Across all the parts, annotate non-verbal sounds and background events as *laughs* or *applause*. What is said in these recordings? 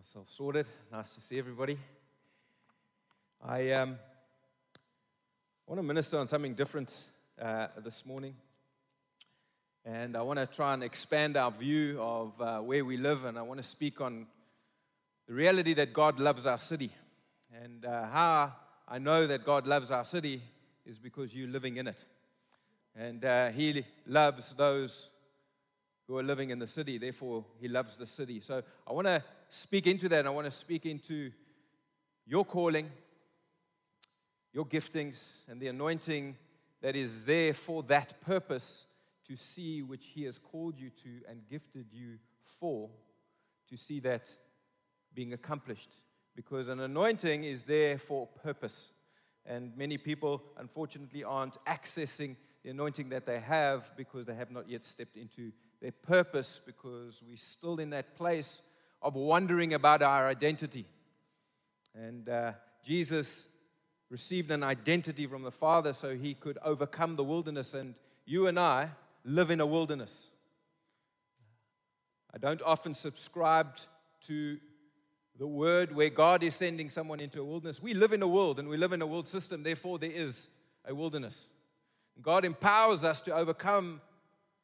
myself sorted. Nice to see everybody. I um, want to minister on something different uh, this morning. And I want to try and expand our view of uh, where we live. And I want to speak on the reality that God loves our city. And uh, how I know that God loves our city is because you're living in it. And uh, He loves those who are living in the city. Therefore, He loves the city. So I want to speak into that. I want to speak into your calling, your giftings, and the anointing that is there for that purpose to see which He has called you to and gifted you for, to see that being accomplished. Because an anointing is there for purpose. And many people, unfortunately, aren't accessing the anointing that they have because they have not yet stepped into their purpose because we're still in that place of wondering about our identity. And uh, Jesus received an identity from the Father so he could overcome the wilderness. And you and I live in a wilderness. I don't often subscribe to the word where God is sending someone into a wilderness. We live in a world and we live in a world system, therefore, there is a wilderness. God empowers us to overcome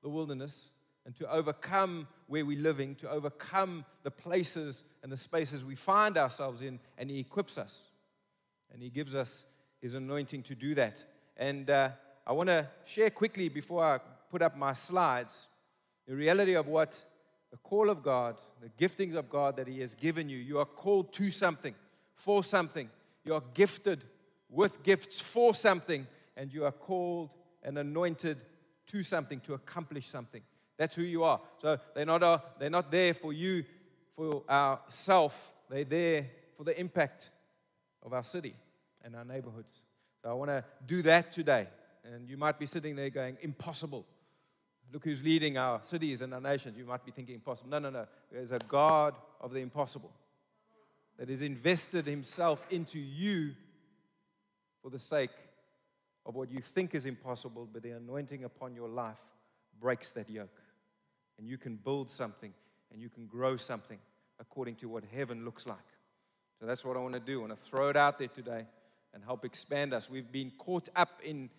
the wilderness and to overcome where we're living, to overcome the places and the spaces we find ourselves in, and He equips us. And He gives us His anointing to do that. And uh, I want to share quickly before I put up my slides the reality of what the call of God, the giftings of God that He has given you. You are called to something, for something. You are gifted with gifts for something, and you are called and anointed to something, to accomplish something. That's who you are. So they're not, uh, they're not there for you, for our self. They're there for the impact of our city and our neighborhoods. So I want to do that today. And you might be sitting there going, impossible. Look who's leading our cities and our nations. You might be thinking impossible. No, no, no. There's a God of the impossible that has invested himself into you for the sake of what you think is impossible, but the anointing upon your life breaks that yoke and you can build something and you can grow something according to what heaven looks like. So that's what I want to do. I want to throw it out there today and help expand us. We've been caught up in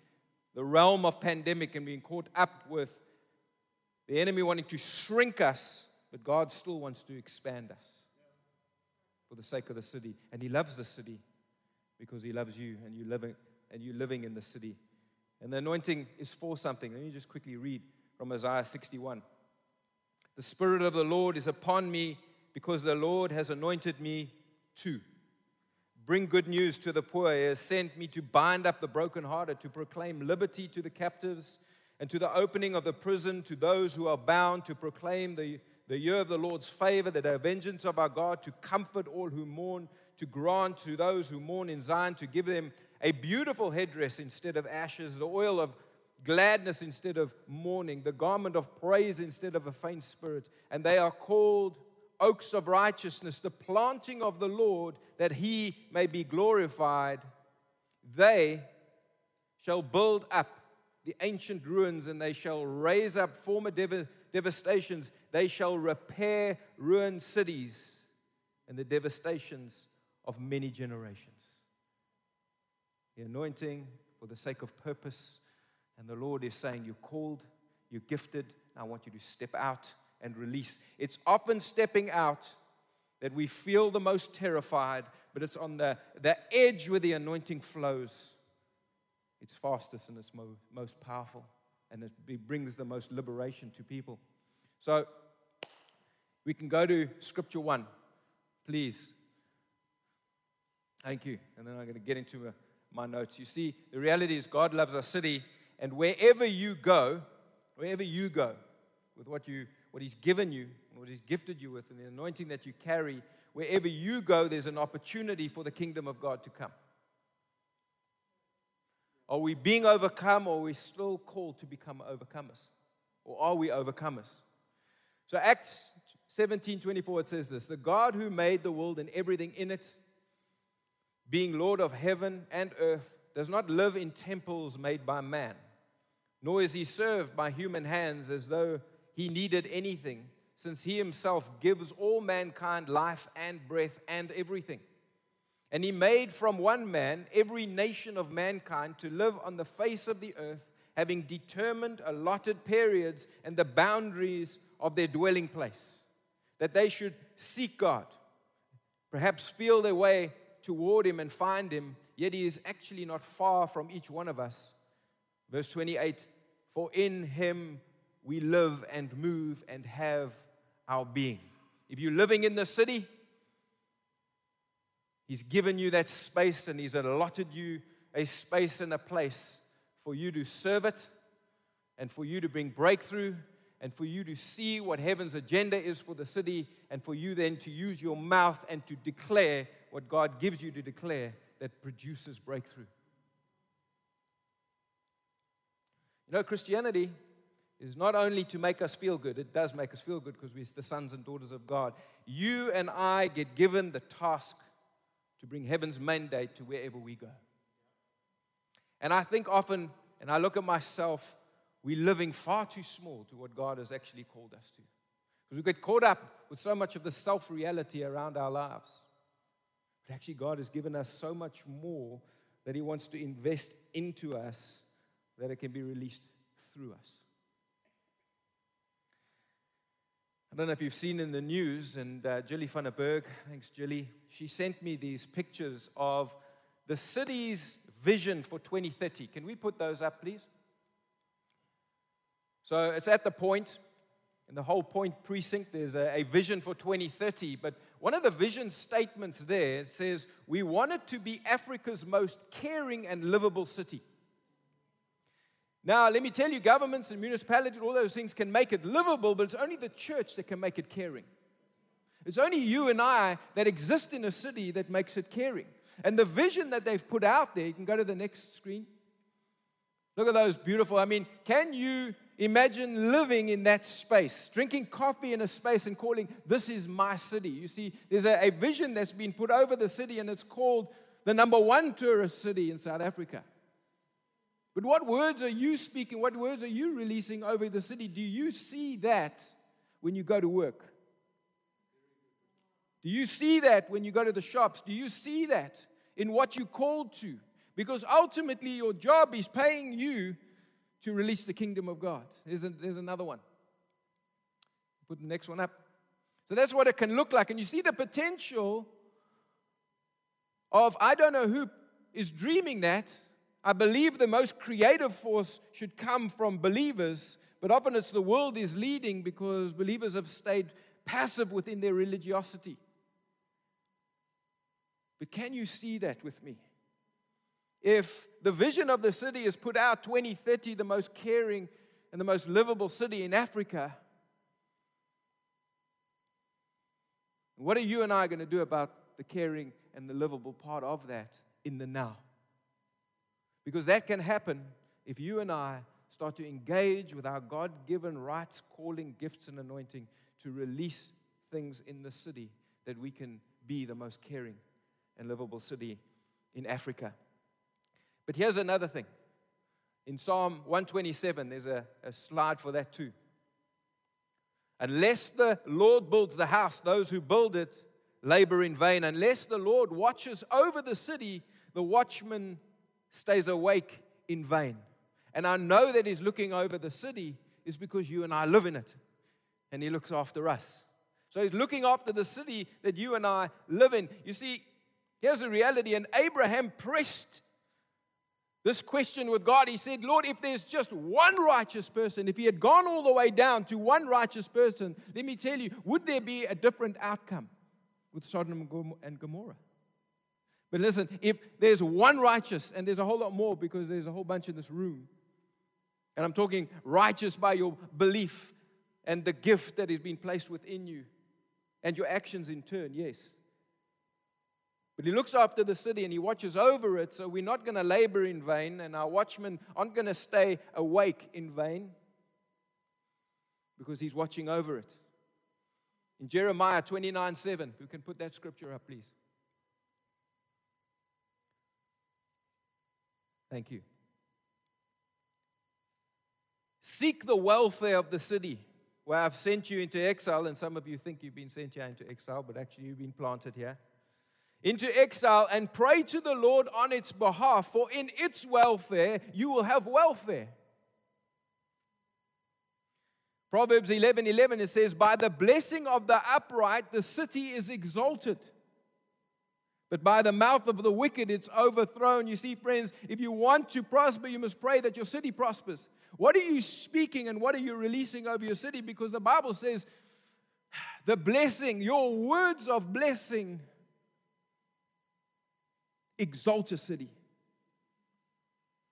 the realm of pandemic and being caught up with the enemy wanting to shrink us, but God still wants to expand us for the sake of the city. And He loves the city because He loves you and you living and you living in the city. And the anointing is for something. Let me just quickly read from Isaiah 61. The Spirit of the Lord is upon me because the Lord has anointed me to bring good news to the poor. He has sent me to bind up the brokenhearted, to proclaim liberty to the captives, and to the opening of the prison to those who are bound, to proclaim the, the year of the Lord's favor, the day vengeance of our God, to comfort all who mourn, to grant to those who mourn in Zion, to give them a beautiful headdress instead of ashes, the oil of gladness instead of mourning, the garment of praise instead of a faint spirit. And they are called oaks of righteousness, the planting of the Lord, that he may be glorified. They shall build up the ancient ruins and they shall raise up former dev- devastations. They shall repair ruined cities and the devastations of many generations. The anointing for the sake of purpose and the Lord is saying, You're called, you're gifted, I want you to step out and release. It's often stepping out that we feel the most terrified, but it's on the, the edge where the anointing flows. It's fastest and it's mo- most powerful, and it brings the most liberation to people. So we can go to scripture one, please. Thank you. And then I'm going to get into my notes. You see, the reality is God loves our city and wherever you go, wherever you go, with what, you, what He's given you, what He's gifted you with, and the anointing that you carry, wherever you go, there's an opportunity for the kingdom of God to come. Are we being overcome or are we still called to become overcomers? Or are we overcomers? So Acts 17 24, it says this The God who made the world and everything in it, being Lord of heaven and earth, does not live in temples made by man nor is he served by human hands as though he needed anything, since he himself gives all mankind life and breath and everything. And he made from one man every nation of mankind to live on the face of the earth, having determined allotted periods and the boundaries of their dwelling place, that they should seek God, perhaps feel their way toward him and find him, yet he is actually not far from each one of us. Verse 28 For in him we live and move and have our being. If you're living in the city, He's given you that space and He's allotted you a space and a place for you to serve it and for you to bring breakthrough and for you to see what heaven's agenda is for the city and for you then to use your mouth and to declare what God gives you to declare that produces breakthrough. You know, Christianity is not only to make us feel good, it does make us feel good because we're the sons and daughters of God. You and I get given the task to bring heaven's mandate to wherever we go. And I think often, and I look at myself, we're living far too small to what God has actually called us to. Because we get caught up with so much of the self reality around our lives. But actually, God has given us so much more that He wants to invest into us that it can be released through us. I don't know if you've seen in the news, and uh, Jilly van der Berg, thanks Jilly, she sent me these pictures of the city's vision for 2030. Can we put those up, please? So it's at the point, in the whole point precinct, there's a, a vision for 2030. But one of the vision statements there says, We want it to be Africa's most caring and livable city. Now, let me tell you, governments and municipalities, all those things can make it livable, but it's only the church that can make it caring. It's only you and I that exist in a city that makes it caring. And the vision that they've put out there, you can go to the next screen. Look at those beautiful. I mean, can you imagine living in that space, drinking coffee in a space and calling, This is my city? You see, there's a, a vision that's been put over the city, and it's called the number one tourist city in South Africa. But what words are you speaking? What words are you releasing over the city? Do you see that when you go to work? Do you see that when you go to the shops? Do you see that in what you're called to? Because ultimately, your job is paying you to release the kingdom of God. There's, a, there's another one. Put the next one up. So that's what it can look like. And you see the potential of, I don't know who is dreaming that, I believe the most creative force should come from believers, but often it's the world is leading because believers have stayed passive within their religiosity. But can you see that with me? If the vision of the city is put out 2030, the most caring and the most livable city in Africa, what are you and I going to do about the caring and the livable part of that in the now? Because that can happen if you and I start to engage with our God given rights, calling, gifts, and anointing to release things in the city that we can be the most caring and livable city in Africa. But here's another thing. In Psalm 127, there's a, a slide for that too. Unless the Lord builds the house, those who build it labor in vain. Unless the Lord watches over the city, the watchman stays awake in vain. And I know that He's looking over the city is because you and I live in it. And He looks after us. So He's looking after the city that you and I live in. You see, here's the reality. And Abraham pressed this question with God. He said, Lord, if there's just one righteous person, if he had gone all the way down to one righteous person, let me tell you, would there be a different outcome with Sodom and Gomorrah? But listen, if there's one righteous, and there's a whole lot more because there's a whole bunch in this room, and I'm talking righteous by your belief and the gift that has been placed within you and your actions in turn, yes. But he looks after the city and he watches over it, so we're not going to labor in vain, and our watchmen aren't going to stay awake in vain because he's watching over it. In Jeremiah 29 7, who can put that scripture up, please? Thank you. Seek the welfare of the city where I've sent you into exile, and some of you think you've been sent here into exile, but actually you've been planted here. Into exile and pray to the Lord on its behalf, for in its welfare you will have welfare. Proverbs 11 11, it says, By the blessing of the upright, the city is exalted. But by the mouth of the wicked, it's overthrown. You see, friends, if you want to prosper, you must pray that your city prospers. What are you speaking and what are you releasing over your city? Because the Bible says the blessing, your words of blessing, exalt a city.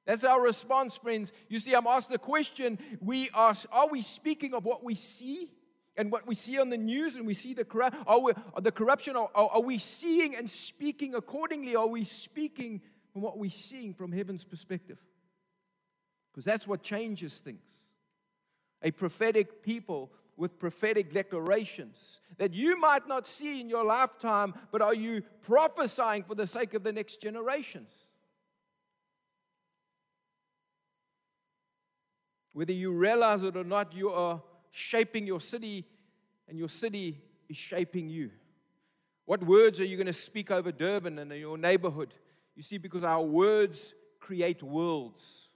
That's our response, friends. You see, I'm asked the question: We are are we speaking of what we see and what we see on the news and we see the, corrupt, are we, are the corruption? Are, are, are we seeing and speaking accordingly? Are we speaking from what we're seeing from heaven's perspective? Because that's what changes things. A prophetic people with prophetic declarations that you might not see in your lifetime, but are you prophesying for the sake of the next generations? Whether you realize it or not, you are shaping your city, and your city is shaping you. What words are you going to speak over Durban and your neighborhood? You see, because our words create worlds.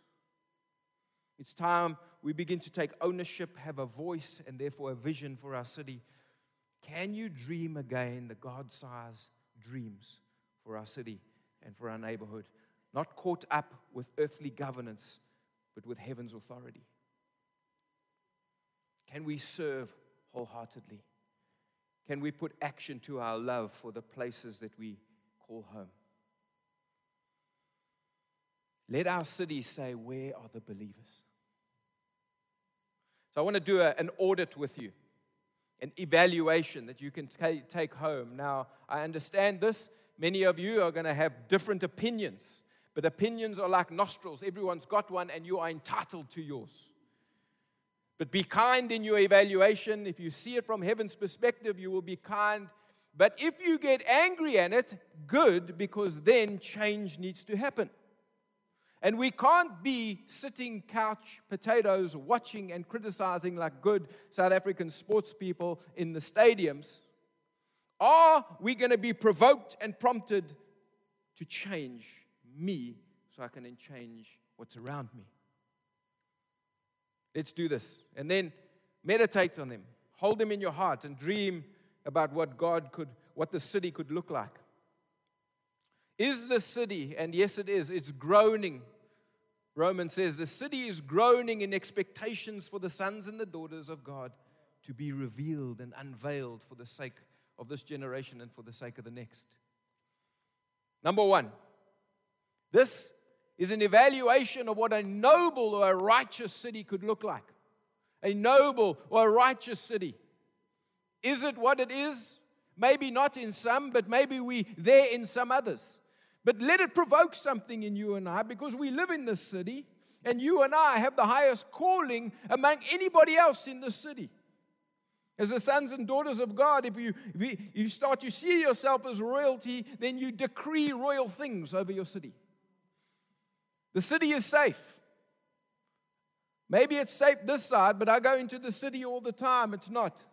It's time we begin to take ownership, have a voice, and therefore a vision for our city. Can you dream again the God sized dreams for our city and for our neighborhood? Not caught up with earthly governance, but with heaven's authority. Can we serve wholeheartedly? Can we put action to our love for the places that we call home? Let our city say, Where are the believers? So I want to do a, an audit with you, an evaluation that you can t- take home. Now, I understand this. Many of you are going to have different opinions, but opinions are like nostrils. Everyone's got one, and you are entitled to yours. But be kind in your evaluation. If you see it from heaven's perspective, you will be kind. But if you get angry at it, good, because then change needs to happen. And we can't be sitting couch potatoes watching and criticizing like good South African sports people in the stadiums. Are we going to be provoked and prompted to change me so I can then change what's around me? Let's do this. And then meditate on them. Hold them in your heart and dream about what God could, what the city could look like. Is the city, and yes, it is, it's groaning. Romans says the city is groaning in expectations for the sons and the daughters of God to be revealed and unveiled for the sake of this generation and for the sake of the next. Number one, this is an evaluation of what a noble or a righteous city could look like. A noble or a righteous city. Is it what it is? Maybe not in some, but maybe we there in some others. But let it provoke something in you and I because we live in this city and you and I have the highest calling among anybody else in the city. As the sons and daughters of God, if you, if you start to see yourself as royalty, then you decree royal things over your city. The city is safe. Maybe it's safe this side, but I go into the city all the time. It's not.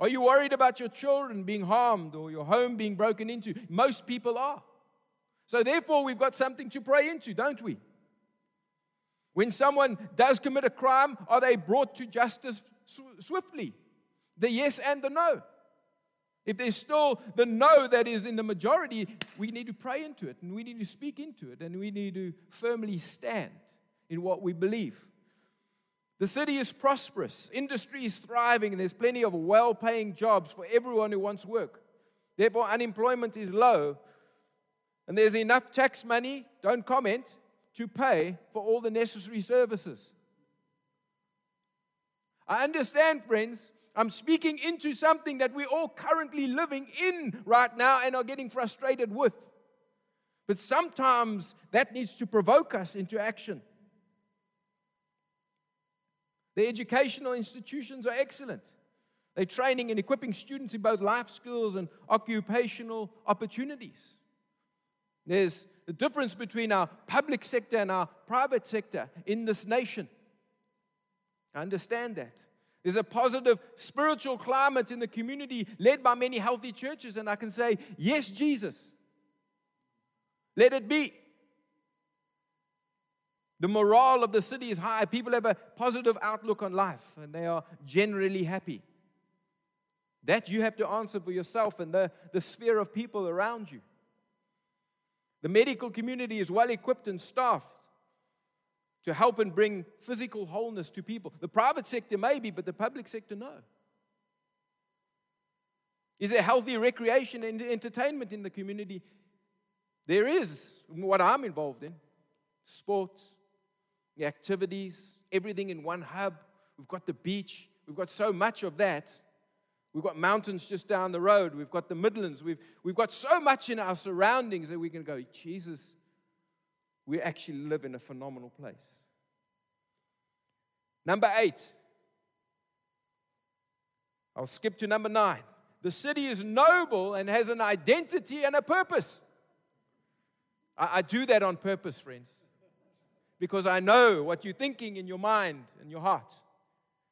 Are you worried about your children being harmed or your home being broken into? Most people are. So, therefore, we've got something to pray into, don't we? When someone does commit a crime, are they brought to justice swiftly? The yes and the no. If there's still the no that is in the majority, we need to pray into it and we need to speak into it and we need to firmly stand in what we believe. The city is prosperous, industry is thriving, and there's plenty of well paying jobs for everyone who wants work. Therefore, unemployment is low, and there's enough tax money, don't comment, to pay for all the necessary services. I understand, friends, I'm speaking into something that we're all currently living in right now and are getting frustrated with. But sometimes that needs to provoke us into action. The educational institutions are excellent. They're training and equipping students in both life skills and occupational opportunities. There's the difference between our public sector and our private sector in this nation. I understand that. There's a positive spiritual climate in the community led by many healthy churches, and I can say, Yes, Jesus. Let it be. The morale of the city is high. People have a positive outlook on life, and they are generally happy. That you have to answer for yourself and the, the sphere of people around you. The medical community is well equipped and staffed to help and bring physical wholeness to people. The private sector, maybe, but the public sector, no. Is there healthy recreation and entertainment in the community? There is, what I'm involved in sports, the activities, everything in one hub. We've got the beach, we've got so much of that. We've got mountains just down the road. We've got the Midlands. We've, we've got so much in our surroundings that we can go, Jesus, we actually live in a phenomenal place. Number eight. I'll skip to number nine. The city is noble and has an identity and a purpose. I, I do that on purpose, friends, because I know what you're thinking in your mind and your heart.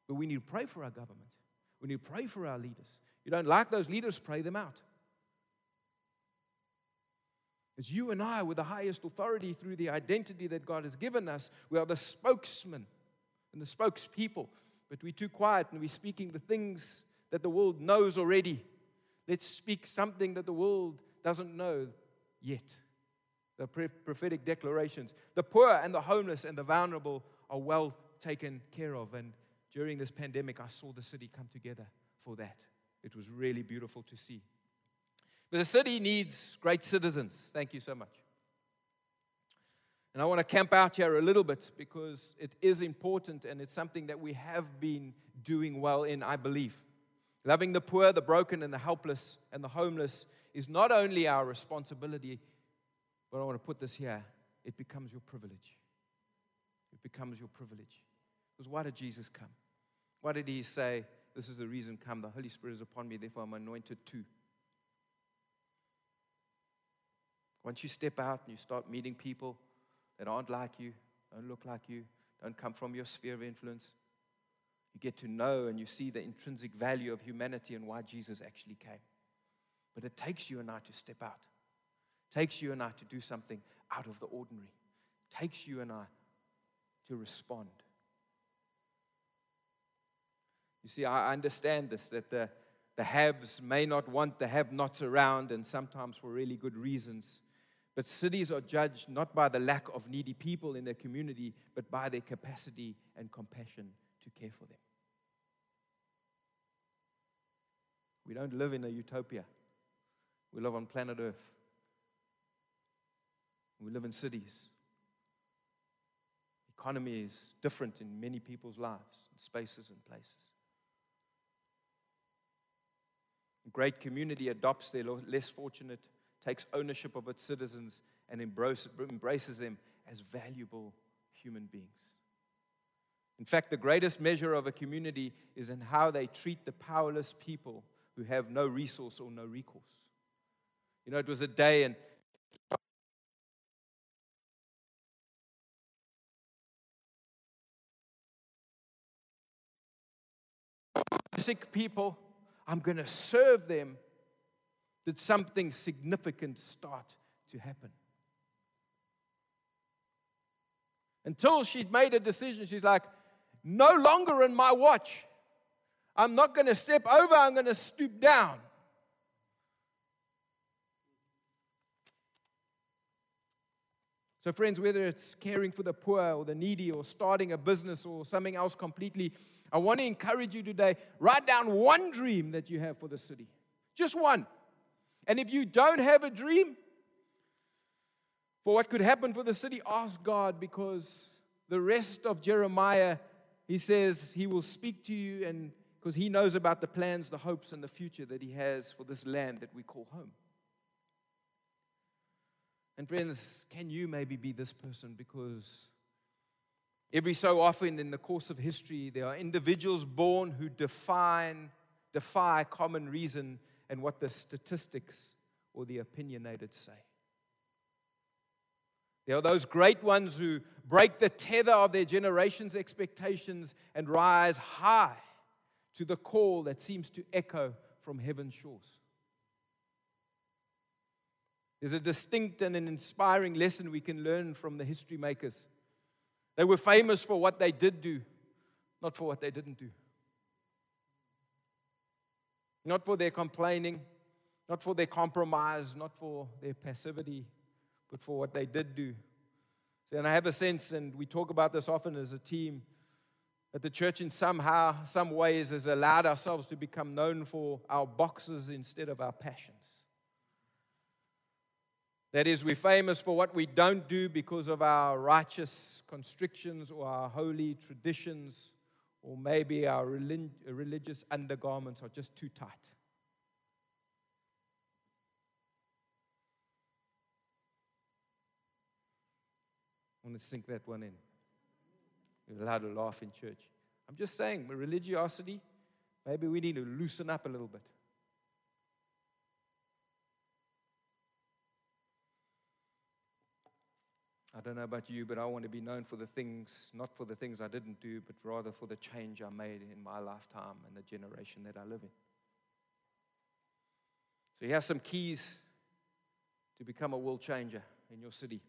But we need to pray for our government. We need to pray for our leaders. You don't like those leaders, pray them out. It's you and I with the highest authority through the identity that God has given us. We are the spokesman and the spokespeople, but we're too quiet and we're speaking the things that the world knows already. Let's speak something that the world doesn't know yet. The prophetic declarations. The poor and the homeless and the vulnerable are well taken care of. And during this pandemic, I saw the city come together for that. It was really beautiful to see. The city needs great citizens. Thank you so much. And I want to camp out here a little bit because it is important and it's something that we have been doing well in, I believe. Loving the poor, the broken, and the helpless and the homeless is not only our responsibility, but I want to put this here it becomes your privilege. It becomes your privilege. Because why did Jesus come? Why did he say, This is the reason come? The Holy Spirit is upon me, therefore I'm anointed too. Once you step out and you start meeting people that aren't like you, don't look like you, don't come from your sphere of influence, you get to know and you see the intrinsic value of humanity and why Jesus actually came. But it takes you and I to step out. It takes you and I to do something out of the ordinary. It takes you and I to respond. You see, I understand this that the, the haves may not want the have nots around, and sometimes for really good reasons. But cities are judged not by the lack of needy people in their community, but by their capacity and compassion to care for them. We don't live in a utopia, we live on planet Earth. We live in cities. economy is different in many people's lives, spaces and places. A great community adopts their less fortunate takes ownership of its citizens and embraces them as valuable human beings. In fact, the greatest measure of a community is in how they treat the powerless people who have no resource or no recourse. You know, it was a day and sick people, I'm going to serve them did something significant start to happen. Until she'd made a decision, she's like, no longer in my watch. I'm not going to step over, I'm going to stoop down. So, friends, whether it's caring for the poor or the needy or starting a business or something else completely, I want to encourage you today write down one dream that you have for the city. Just one. And if you don't have a dream for what could happen for the city, ask God because the rest of Jeremiah, he says he will speak to you and because he knows about the plans, the hopes, and the future that he has for this land that we call home. And friends, can you maybe be this person? Because every so often in the course of history, there are individuals born who define, defy common reason and what the statistics or the opinionated say. There are those great ones who break the tether of their generation's expectations and rise high to the call that seems to echo from heaven's shores. There's a distinct and an inspiring lesson we can learn from the history makers. They were famous for what they did do, not for what they didn't do. Not for their complaining, not for their compromise, not for their passivity, but for what they did do. See, and I have a sense, and we talk about this often as a team, that the church, in somehow, some ways, has allowed ourselves to become known for our boxes instead of our passions. That is, we're famous for what we don't do because of our righteous constrictions or our holy traditions, or maybe our religious undergarments are just too tight. I want to sink that one in. You're allowed to laugh in church. I'm just saying, religiosity, maybe we need to loosen up a little bit. I don't know about you, but I want to be known for the things, not for the things I didn't do, but rather for the change I made in my lifetime and the generation that I live in. So, he has some keys to become a world changer in your city.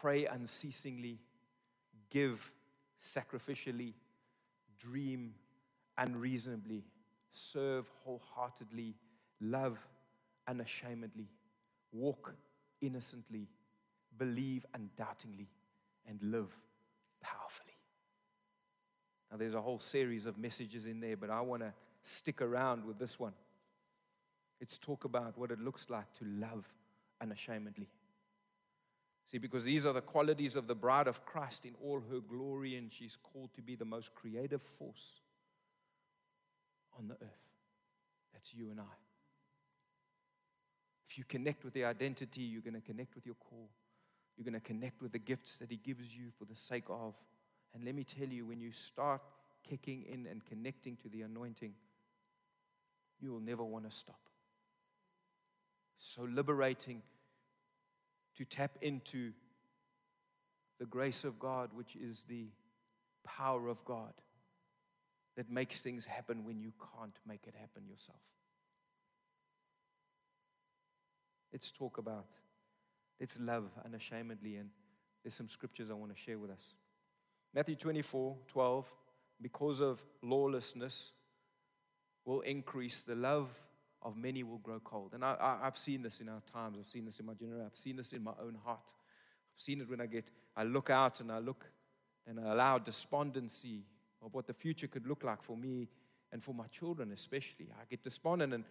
pray unceasingly, give sacrificially, dream unreasonably, serve wholeheartedly, love unashamedly, walk innocently, believe undoubtingly, and live powerfully. Now, there's a whole series of messages in there, but I want to stick around with this one. Let's talk about what it looks like to love unashamedly. See, because these are the qualities of the bride of Christ in all her glory, and she's called to be the most creative force on the earth. That's you and I. If you connect with the identity, you're going to connect with your call. You're going to connect with the gifts that He gives you for the sake of. And let me tell you, when you start kicking in and connecting to the anointing, you will never want to stop. so liberating to tap into the grace of God, which is the power of God that makes things happen when you can't make it happen yourself. Let's talk about, let's love unashamedly. And there's some scriptures I want to share with us. Matthew 24 12, because of lawlessness, will increase the love of many will grow cold. And I, have seen this in our times. I've seen this in my generation. I've seen this in my own heart. I've seen it when I get, I look out and I look and I allow despondency of what the future could look like for me and for my children, especially. I get despondent and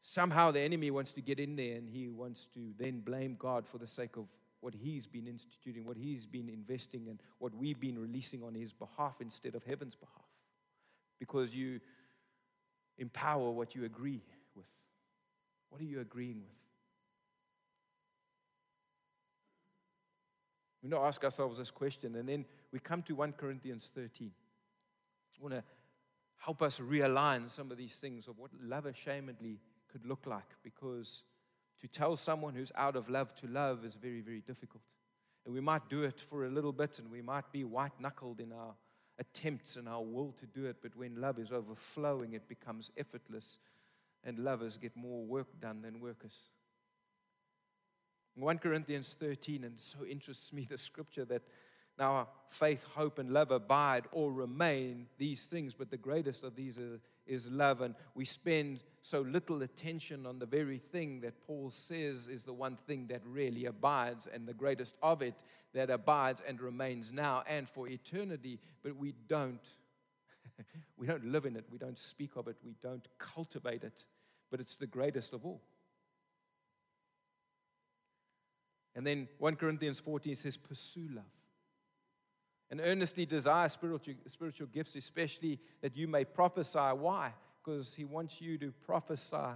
somehow the enemy wants to get in there and he wants to then blame God for the sake of what he's been instituting, what he's been investing, and what we've been releasing on his behalf instead of heaven's behalf. Because you empower what you agree with? What are you agreeing with? We now ask ourselves this question, and then we come to 1 Corinthians 13. I want to help us realign some of these things of what love ashamedly could look like, because to tell someone who's out of love to love is very, very difficult. And we might do it for a little bit, and we might be white knuckled in our attempts and our will to do it, but when love is overflowing, it becomes effortless and lovers get more work done than workers. 1 Corinthians 13, and so interests me the scripture that now faith, hope, and love abide or remain these things, but the greatest of these are, is love. And we spend so little attention on the very thing that Paul says is the one thing that really abides, and the greatest of it that abides and remains now and for eternity, but we don't. *laughs* we don't live in it, we don't speak of it, we don't cultivate it but it's the greatest of all. And then 1 Corinthians 14 says, Pursue love. And earnestly desire spiritual, spiritual gifts, especially that you may prophesy. Why? Because he wants you to prophesy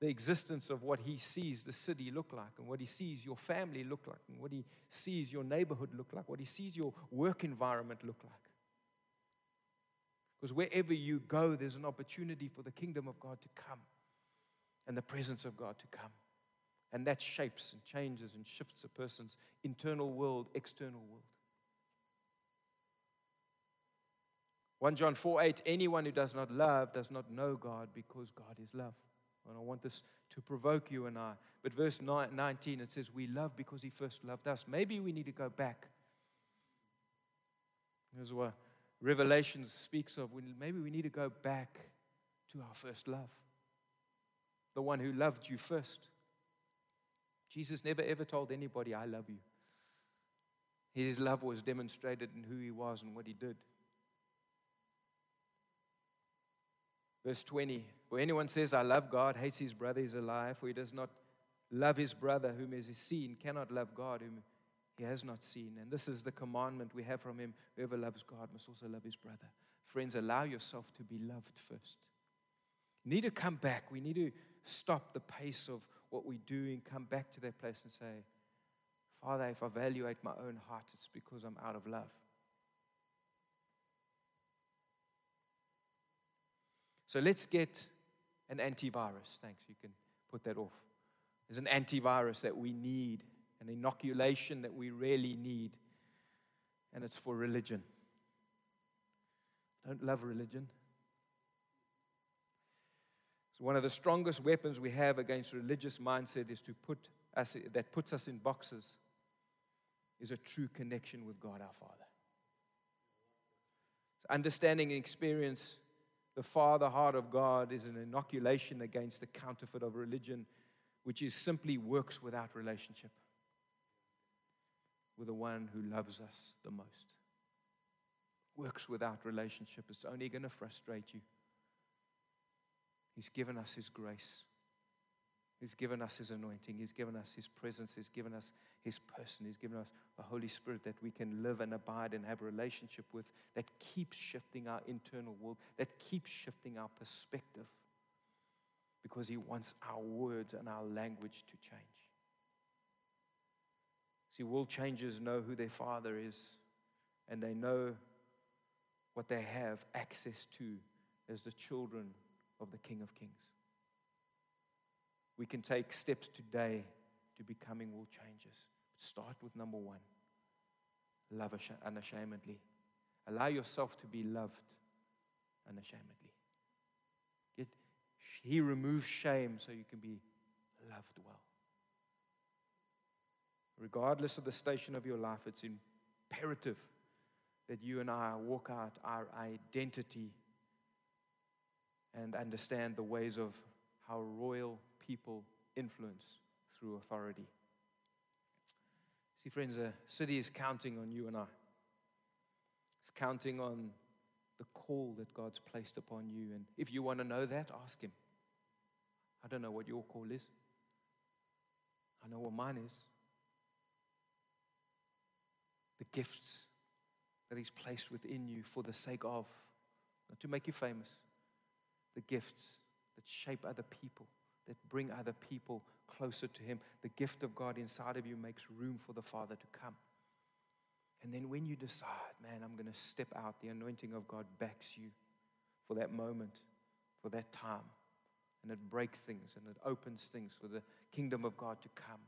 the existence of what he sees the city look like, and what he sees your family look like, and what he sees your neighborhood look like, what he sees your work environment look like. Because wherever you go, there's an opportunity for the kingdom of God to come and the presence of God to come. And that shapes and changes and shifts a person's internal world, external world. 1 John 4 8, anyone who does not love does not know God because God is love. And I want this to provoke you and I. But verse 19, it says, We love because He first loved us. Maybe we need to go back. Here's what Revelation speaks of. Maybe we need to go back to our first love, the one who loved you first. Jesus never ever told anybody, I love you. His love was demonstrated in who he was and what he did. Verse 20 For anyone says, I love God, hates his brother, is a liar, for he does not love his brother whom he has seen, cannot love God whom he has not seen. And this is the commandment we have from him whoever loves God must also love his brother. Friends, allow yourself to be loved first. You need to come back. We need to stop the pace of what we do and come back to that place and say, Father, if I evaluate my own heart, it's because I'm out of love. So let's get an antivirus. Thanks, you can put that off. There's an antivirus that we need, an inoculation that we really need, and it's for religion. Don't love religion. One of the strongest weapons we have against religious mindset is to put us that puts us in boxes is a true connection with God our Father. So understanding and experience the Father heart of God is an inoculation against the counterfeit of religion, which is simply works without relationship with the one who loves us the most. Works without relationship. It's only going to frustrate you. He's given us His grace. He's given us His anointing. He's given us His presence. He's given us His person. He's given us a Holy Spirit that we can live and abide and have a relationship with that keeps shifting our internal world, that keeps shifting our perspective because He wants our words and our language to change. See, world changers know who their Father is and they know what they have access to as the children of the King of Kings we can take steps today to becoming world changers. Start with number one love unashamedly. Allow yourself to be loved unashamedly. Get, he removes shame so you can be loved well. Regardless of the station of your life, it's imperative that you and I walk out our identity and understand the ways of how royal people influence through authority. See, friends, the city is counting on you and I. It's counting on the call that God's placed upon you. And if you want to know that, ask Him. I don't know what your call is, I know what mine is. The gifts that He's placed within you for the sake of, not to make you famous, the gifts that shape other people that bring other people closer to Him. The gift of God inside of you makes room for the Father to come. And then when you decide, man, I'm going to step out, the anointing of God backs you for that moment, for that time. And it breaks things and it opens things for the kingdom of God to come.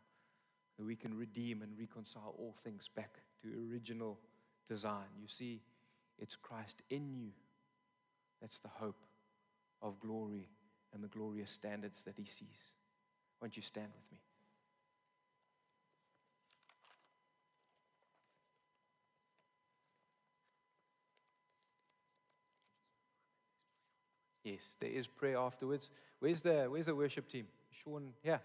That we can redeem and reconcile all things back to original design. You see, it's Christ in you. That's the hope of glory and the glorious standards that he sees. Won't you stand with me? Yes, there is prayer afterwards. Where's the Where's the worship team? Sean, yeah.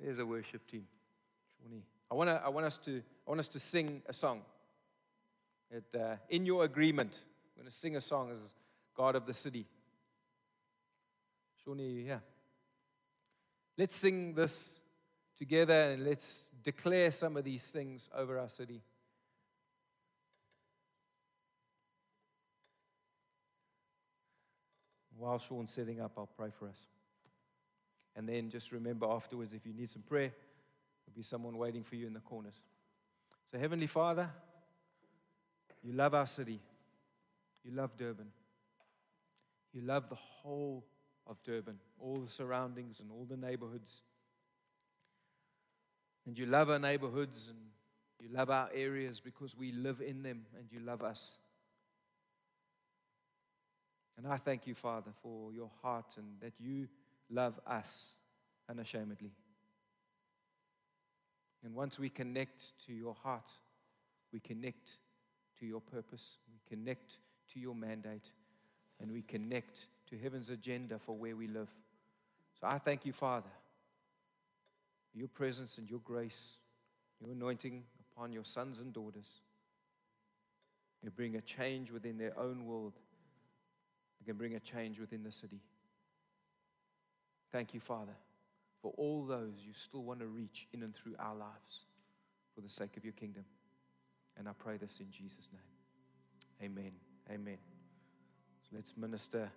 There's a worship team. Shawnee. I want to I want us to I want us to sing a song. Uh, in your agreement, we're going to sing a song as God of the city. Shawnee, yeah. Let's sing this together and let's declare some of these things over our city. While Sean's setting up, I'll pray for us. And then just remember afterwards, if you need some prayer, there'll be someone waiting for you in the corners. So, Heavenly Father, You love our city. You love Durban. You love the whole of Durban, all the surroundings and all the neighborhoods. And you love our neighborhoods and you love our areas because we live in them and you love us. And I thank you, Father, for your heart and that you love us unashamedly. And once we connect to your heart, we connect to your purpose, we connect to your mandate, and we connect to heaven's agenda for where we live. So I thank you, Father, your presence and your grace, your anointing upon your sons and daughters. You bring a change within their own world. You can bring a change within the city. Thank you, Father, for all those you still want to reach in and through our lives for the sake of your kingdom. And I pray this in Jesus' name. Amen. Amen. So let's minister.